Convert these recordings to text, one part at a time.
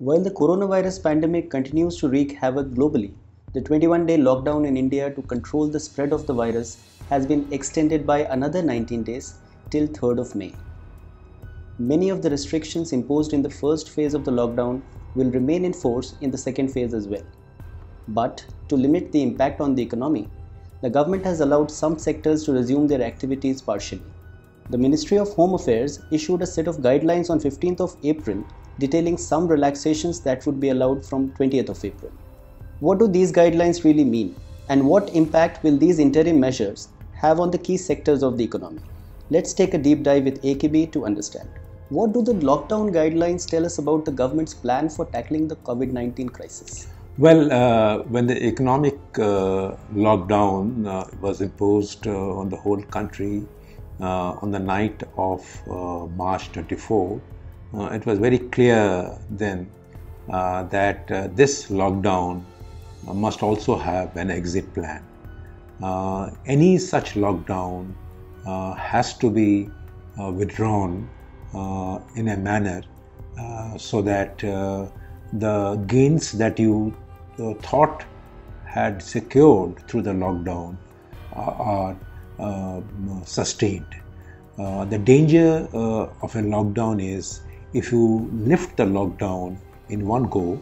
While the coronavirus pandemic continues to wreak havoc globally, the 21 day lockdown in India to control the spread of the virus has been extended by another 19 days till 3rd of May. Many of the restrictions imposed in the first phase of the lockdown will remain in force in the second phase as well. But to limit the impact on the economy, the government has allowed some sectors to resume their activities partially. The Ministry of Home Affairs issued a set of guidelines on 15th of April detailing some relaxations that would be allowed from 20th of April. What do these guidelines really mean and what impact will these interim measures have on the key sectors of the economy? Let's take a deep dive with AKB to understand. What do the lockdown guidelines tell us about the government's plan for tackling the COVID 19 crisis? Well, uh, when the economic uh, lockdown uh, was imposed uh, on the whole country uh, on the night of uh, March 24, Uh, it was very clear then uh, that uh, this lockdown must also have an exit plan. any such lockdown has to be withdrawn in a manner so that the gains that you uh, thought had secured through the lockdown are, uh, sustained. Uh, the danger uh, of a lockdown is if you lift the lockdown in one go,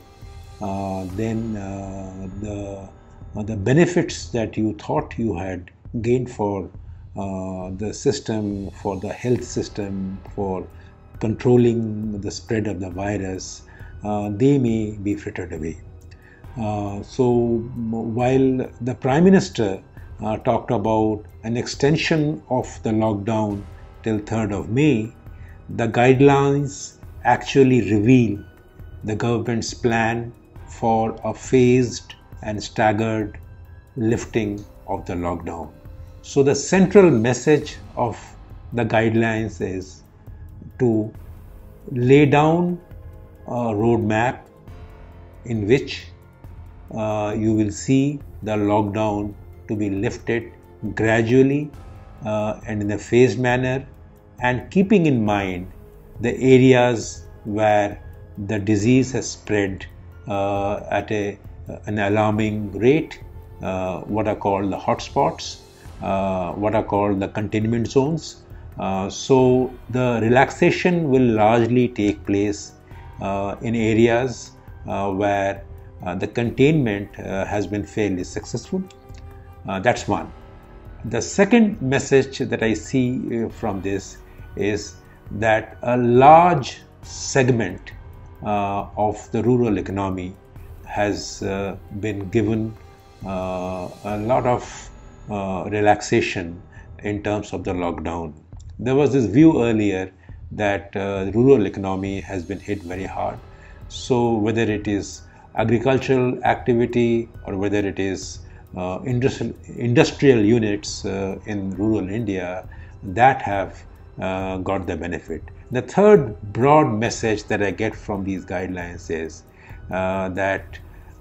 uh, then uh, the the benefits that you thought you had gained for the system, for the health system, for controlling the spread of the virus, they may be frittered away. Uh, so while the Prime Minister uh, talked about an extension of the lockdown till 3rd of May, the guidelines actually reveal the government's plan for a phased and staggered lifting of the lockdown. So the central message of the guidelines is to lay down a roadmap in which uh, you will see the lockdown to be lifted gradually uh, and in a phased manner and keeping in mind the areas where the disease has spread uh, at a, an alarming rate, uh, what are called the hotspots, uh, what are called the containment zones. Uh, so the relaxation will largely take place in areas where uh, the containment uh, has been fairly successful. Uh, that's one. The second message that I see from this is that a large segment uh, of the rural economy has uh, been given uh, a lot of relaxation in terms of the lockdown. There was this view earlier that the rural economy has been hit very hard. So, whether it is agricultural activity or whether it is uh, industrial, industrial units uh, in rural India that have uh, got the benefit. The third broad message that I get from these guidelines is uh, that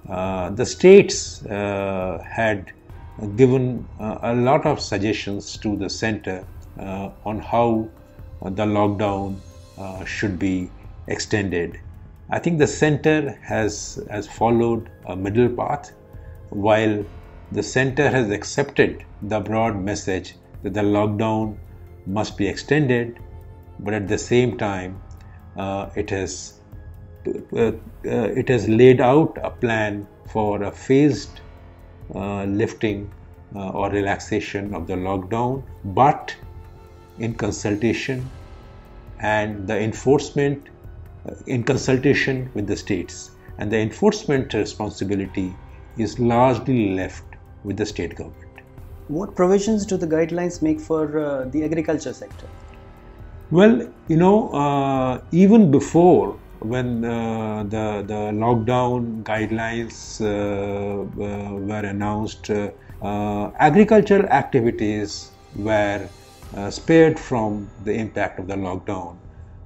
uh, the states uh, had given a lot of suggestions to the center on how the lockdown should be extended I think the center has, has followed a middle path while the center has accepted the broad message that the lockdown must be extended, but at the same time, uh, it has uh, uh, it has laid out a plan for a phased uh, lifting uh, or relaxation of the lockdown, but in consultation and the enforcement in consultation with the states, and the enforcement responsibility is largely left with the state government. What provisions do the guidelines make for uh, the agriculture sector? Well, you know, uh, even before when uh, the, the lockdown guidelines uh, uh, were announced, uh, agricultural activities were spared from the impact of the lockdown.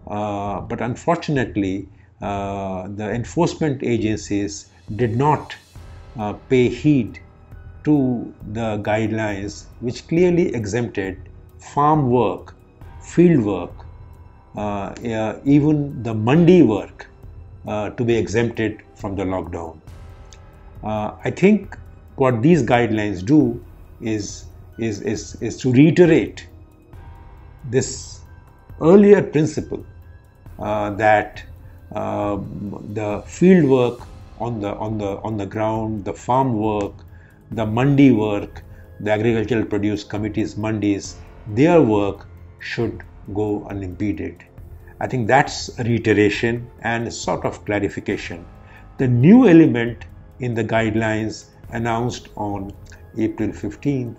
But unfortunately, the enforcement agencies did not pay heed to the guidelines which clearly exempted farm work, field work, uh, even the mandi work uh, to be exempted from the lockdown. Uh, I think what these guidelines do is, is, is, is to reiterate this earlier principle uh, that uh, the field work on the on the on the ground, the farm work, the mandi work, the agricultural produce committees, mandis, their work should go unimpeded. I think that's reiteration and sort of clarification. The new element in the guidelines announced on April 15th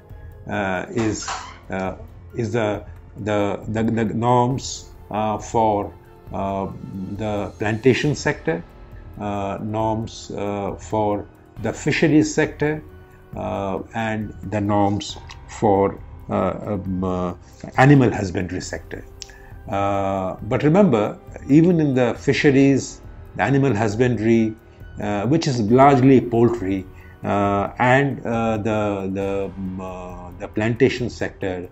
uh, is uh, is the the, the, the norms uh, for uh, the plantation sector, uh, norms uh, for the fisheries sector, and the norms for um, animal husbandry sector. but remember, even in the fisheries, the animal husbandry, which is largely poultry, uh, and uh, the the um, uh, the plantation sector,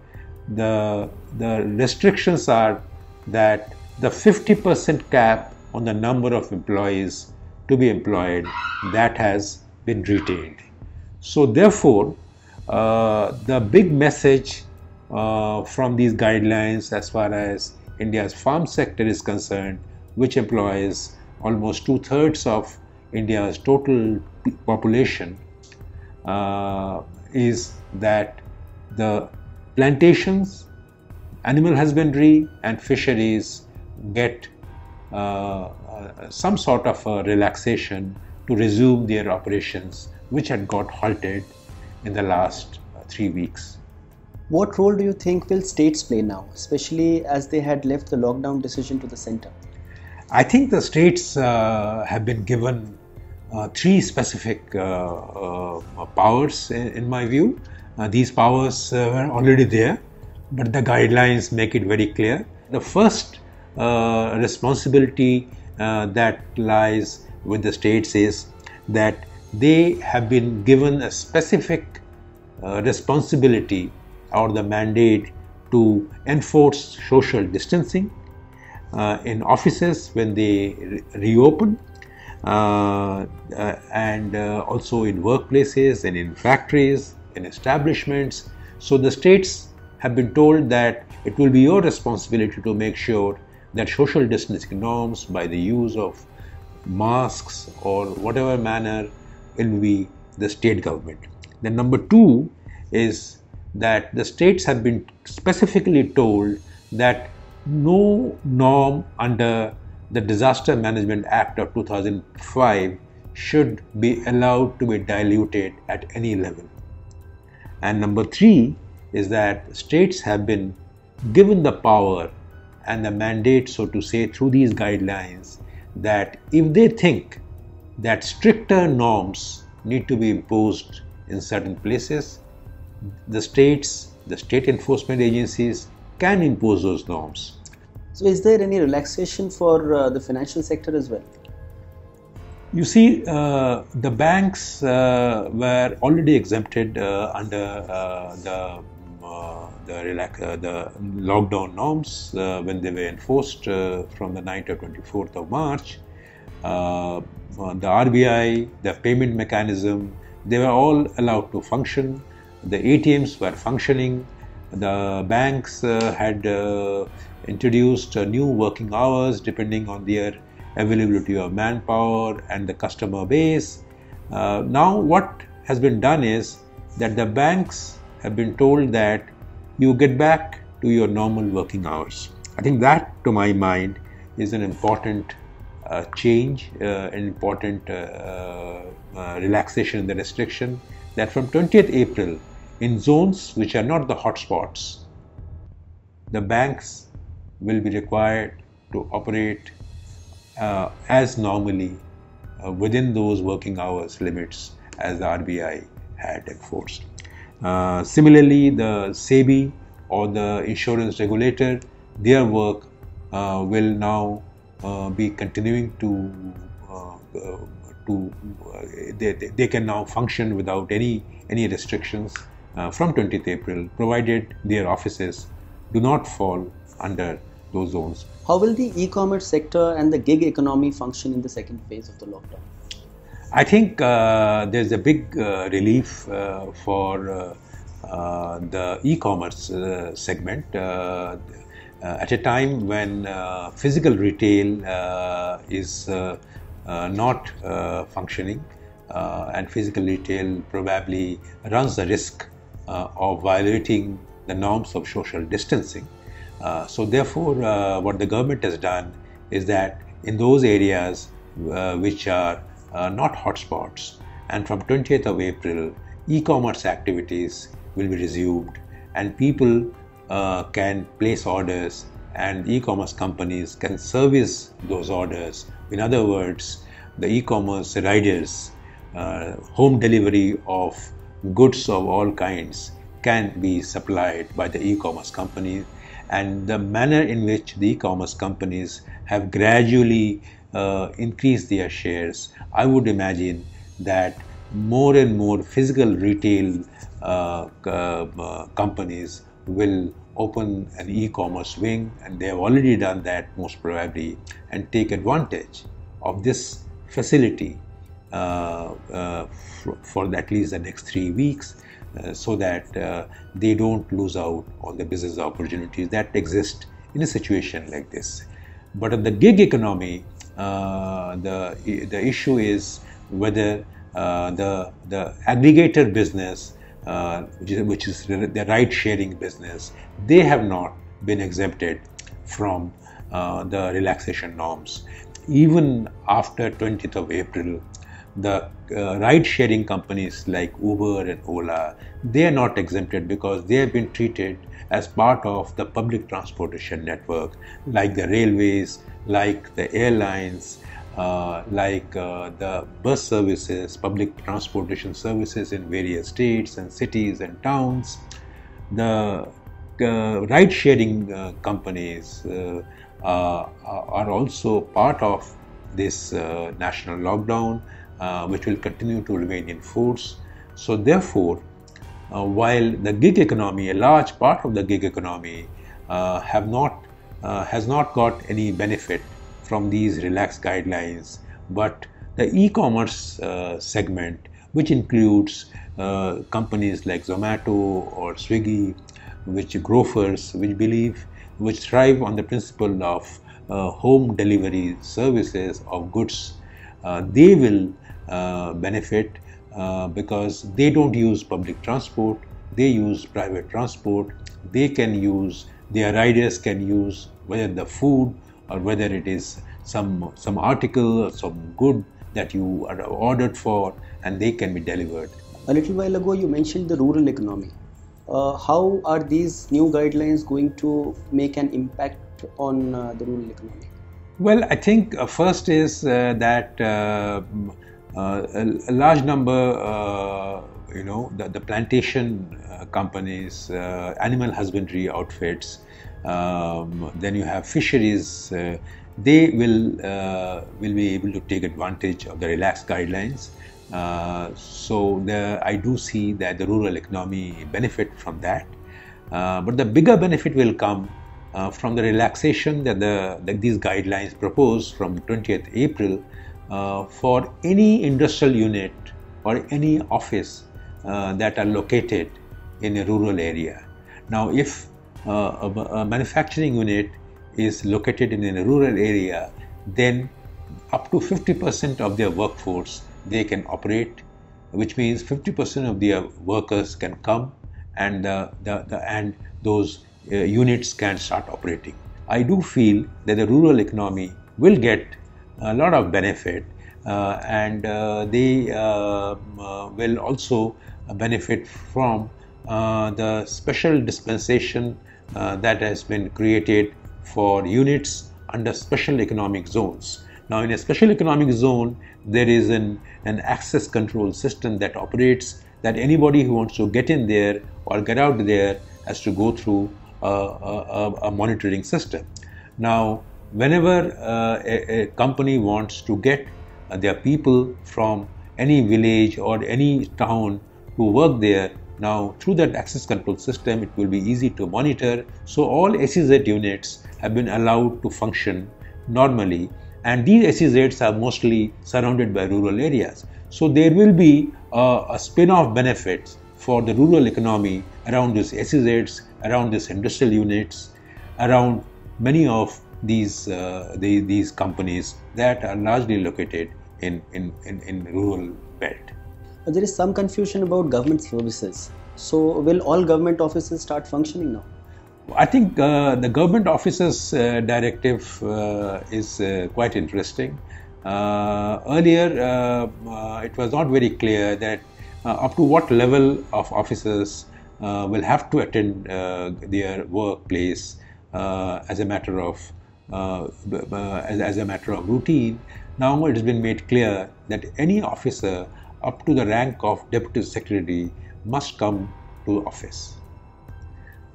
the the restrictions are that the 50% cap on the number of employees to be employed that has been retained. So therefore, uh, the big message uh, from these guidelines as far as India's farm sector is concerned, which employs almost two thirds of India's total population, uh, is that the plantations, animal husbandry, and fisheries get uh, uh, some sort of relaxation to resume their operations, which had got halted in the last uh, three weeks. What role do you think will states play now, especially as they had left the lockdown decision to the center? I think the states uh, have been given uh, three specific uh, powers, in, in, my view. these powers were already there, but the guidelines make it very clear. The first uh, responsibility uh, that lies with the states is that they have been given a specific uh, responsibility or the mandate to enforce social distancing uh, in offices when they re- reopen uh, uh, and also in workplaces and in factories in establishments. So the states have been told that it will be your responsibility to make sure that social distancing norms by the use of masks or whatever manner will the state government. Then number two is that the states have been specifically told that no norm under the Disaster Management Act of 2005 should be allowed to be diluted at any level. And number three is that states have been given the power and the mandate, so to say, through these guidelines that if they think that stricter norms need to be imposed in certain places, the states, the state enforcement agencies can impose those norms. So, is there any relaxation for uh, the financial sector as well? You see, uh, the banks uh, were already exempted uh, under uh, the uh, the, relax, uh, the lockdown norms uh, when they were enforced from the 9th or 24th of March. The RBI, the payment mechanism, they were all allowed to function. The ATMs were functioning. The banks uh, had uh, introduced uh, new working hours depending on their availability of manpower and the customer base. Uh, now, what has been done is that the banks have been told that you get back to your normal working hours. I think that, to my mind, is an important uh, change, uh, an important uh, uh, relaxation in the restriction that from 20th April, in zones which are not the hotspots, the banks will be required to operate uh, as normally uh, within those working hours limits as the RBI had enforced. Uh, similarly, the SEBI or the insurance regulator, their work uh, will now uh, be continuing to uh, uh, to they, they can now function without any any restrictions from 20th April, provided their offices do not fall under those zones. How will the e-commerce sector and the gig economy function in the second phase of the lockdown? I think uh, there's a big uh, relief uh, for uh, uh, the e-commerce uh, segment Uh, at a time when uh, physical retail uh, is not functioning and physical retail probably runs the risk of violating the norms of social distancing. so therefore, what the government has done is that in those areas which are uh, not hotspots. And from 20th of April, e-commerce activities will be resumed and people uh, can place orders and e-commerce companies can service those orders. In other words, the e-commerce riders, uh, home delivery of goods of all kinds can be supplied by the e-commerce companies and the manner in which the e-commerce companies have gradually uh, increase their shares, I would imagine that more and more physical retail uh, uh, companies will open an e-commerce wing and they have already done that most probably and take advantage of this facility uh, uh, for at least the next three weeks uh, so that they don't lose out on the business opportunities that exist in a situation like this. But in the gig economy, uh, the the issue is whether uh, the the aggregator business, uh, which is which is the ride sharing business, they have not been exempted from the relaxation norms. Even after 20th of April, the uh, ride sharing companies like Uber and Ola, they are not exempted because they have been treated as part of the public transportation network, like the railways, like the airlines, uh, like uh, the bus services, public transportation services in various states and cities and towns. The uh, ride sharing uh, companies uh, are also part of this national lockdown, which will continue to remain in force. So, therefore, while the gig economy, a large part of the gig economy, have not has not got any benefit from these relaxed guidelines, but the e-commerce uh, segment, which includes uh, companies like Zomato or Swiggy, which grofers, which believe, which thrive on the principle of uh, home delivery services of goods, uh, they will uh, benefit because they don't use public transport, they use private transport, they can use their riders can use whether the food or whether it is some some article or some good that you are ordered for and they can be delivered. A little while ago you mentioned the rural economy. Uh, how are these new guidelines going to make an impact on uh, the rural economy? Well, I think uh, first is uh, that uh, uh, a, a, large number, you know, the, the plantation companies, animal husbandry outfits, um, then you have fisheries. Uh, they will uh, will be able to take advantage of the relaxed guidelines. Uh, so the, I do see that the rural economy benefit from that. Uh, but the bigger benefit will come uh, from the relaxation that, the, that these guidelines propose from 20th April uh, for any industrial unit or any office that are located in a rural area. Now, if uh, a, manufacturing unit is located in a rural area, then up to 50% of their workforce they can operate, which means 50% of their workers can come and the, the, the and those uh, units can start operating. I do feel that the rural economy will get a lot of benefit uh, and uh, they uh, uh, will also benefit from uh, the special dispensation uh, that has been created for units under special economic zones. Now, in a special economic zone, there is an, an access control system that operates that anybody who wants to get in there or get out there has to go through a, a, a monitoring system. Now, whenever uh, a, a, company wants to get uh, their people from any village or any town to work there, Now, through that access control system, it will be easy to monitor. So, all SEZ units have been allowed to function normally, and these SEZs are mostly surrounded by rural areas. So, there will be a, a spin off benefits for the rural economy around these SEZs, around these industrial units, around many of these, uh, the, these companies that are largely located in, in, in, in rural belt. There is some confusion about government services. So, will all government offices start functioning now? I think uh, the government offices uh, directive uh, is uh, quite interesting. Uh, earlier, uh, it was not very clear that up to what level of officers will have to attend their workplace as a matter of as, as a matter of routine. Now it has been made clear that any officer up to the rank of deputy secretary must come to office.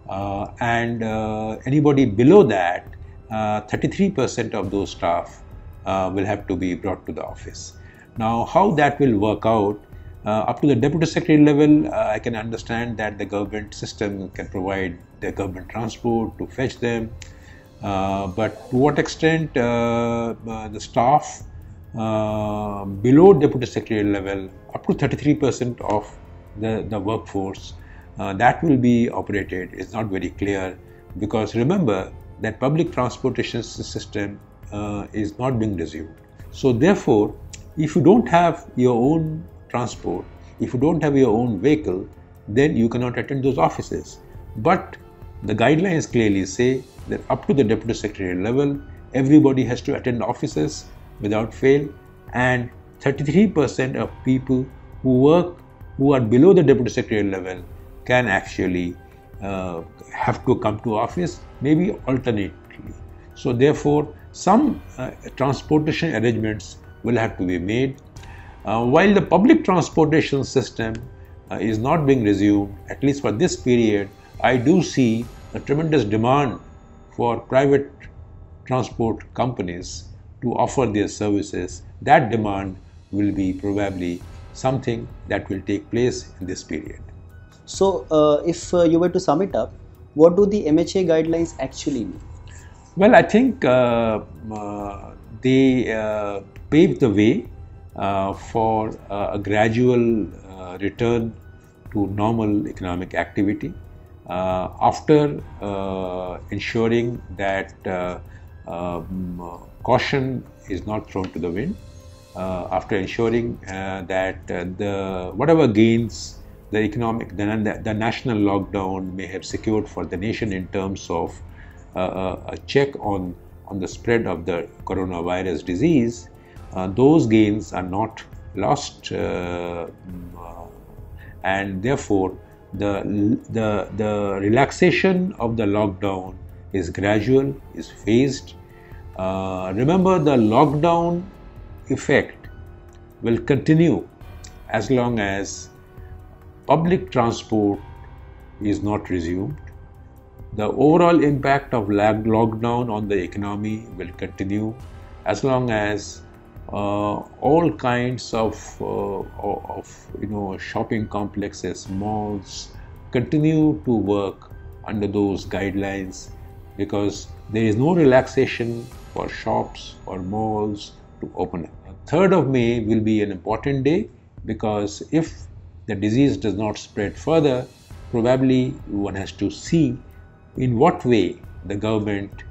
Uh, and uh, anybody below that, 33% uh, of those staff uh, will have to be brought to the office. Now, how that will work out, uh, up to the deputy secretary level, I can understand that the government system can provide the government transport to fetch them. but to what extent the staff uh, below deputy secretary level up to 33% of the, the workforce uh, that will be operated is not very clear because remember that public transportation system uh, is not being resumed. So therefore, if you don't have your own transport, if you don't have your own vehicle, then you cannot attend those offices. But the guidelines clearly say that up to the deputy secretary level, everybody has to attend offices without fail, and 33% of people who work who are below the deputy secretary level can actually uh, have to come to office, maybe alternately. So, therefore, some uh, transportation arrangements will have to be made. Uh, while the public transportation system uh, is not being resumed, at least for this period, I do see a tremendous demand for private transport companies to offer their services, that demand will be probably something that will take place in this period. So, uh, if uh, you were to sum it up, what do the MHA guidelines actually mean? Well, I think uh, uh they uh, pave the way uh, for a gradual return to normal economic activity after ensuring that um, caution is not thrown to the wind uh, after ensuring uh, that uh, the whatever gains the economic the, the national lockdown may have secured for the nation in terms of a check on on the spread of the coronavirus disease those gains are not lost and therefore the, the, the relaxation of the lockdown is gradual, is phased. Uh, remember, the lockdown effect will continue as long as public transport is not resumed. The overall impact of lockdown on the economy will continue as long as uh, all kinds of, uh, of you know shopping complexes, malls continue to work under those guidelines because there is no relaxation for shops or malls to open. 3rd of May will be an important day because if the disease does not spread further, probably one has to see in what way the government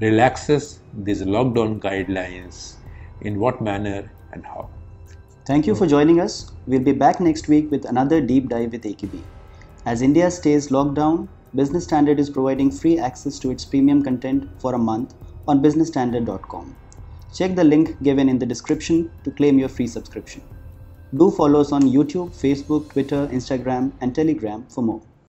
relaxes these lockdown guidelines, in what manner and how. Thank you for joining us. We'll be back next week with another deep dive with AKB. As India stays locked down, Business Standard is providing free access to its premium content for a month on businessstandard.com. Check the link given in the description to claim your free subscription. Do follow us on YouTube, Facebook, Twitter, Instagram, and Telegram for more.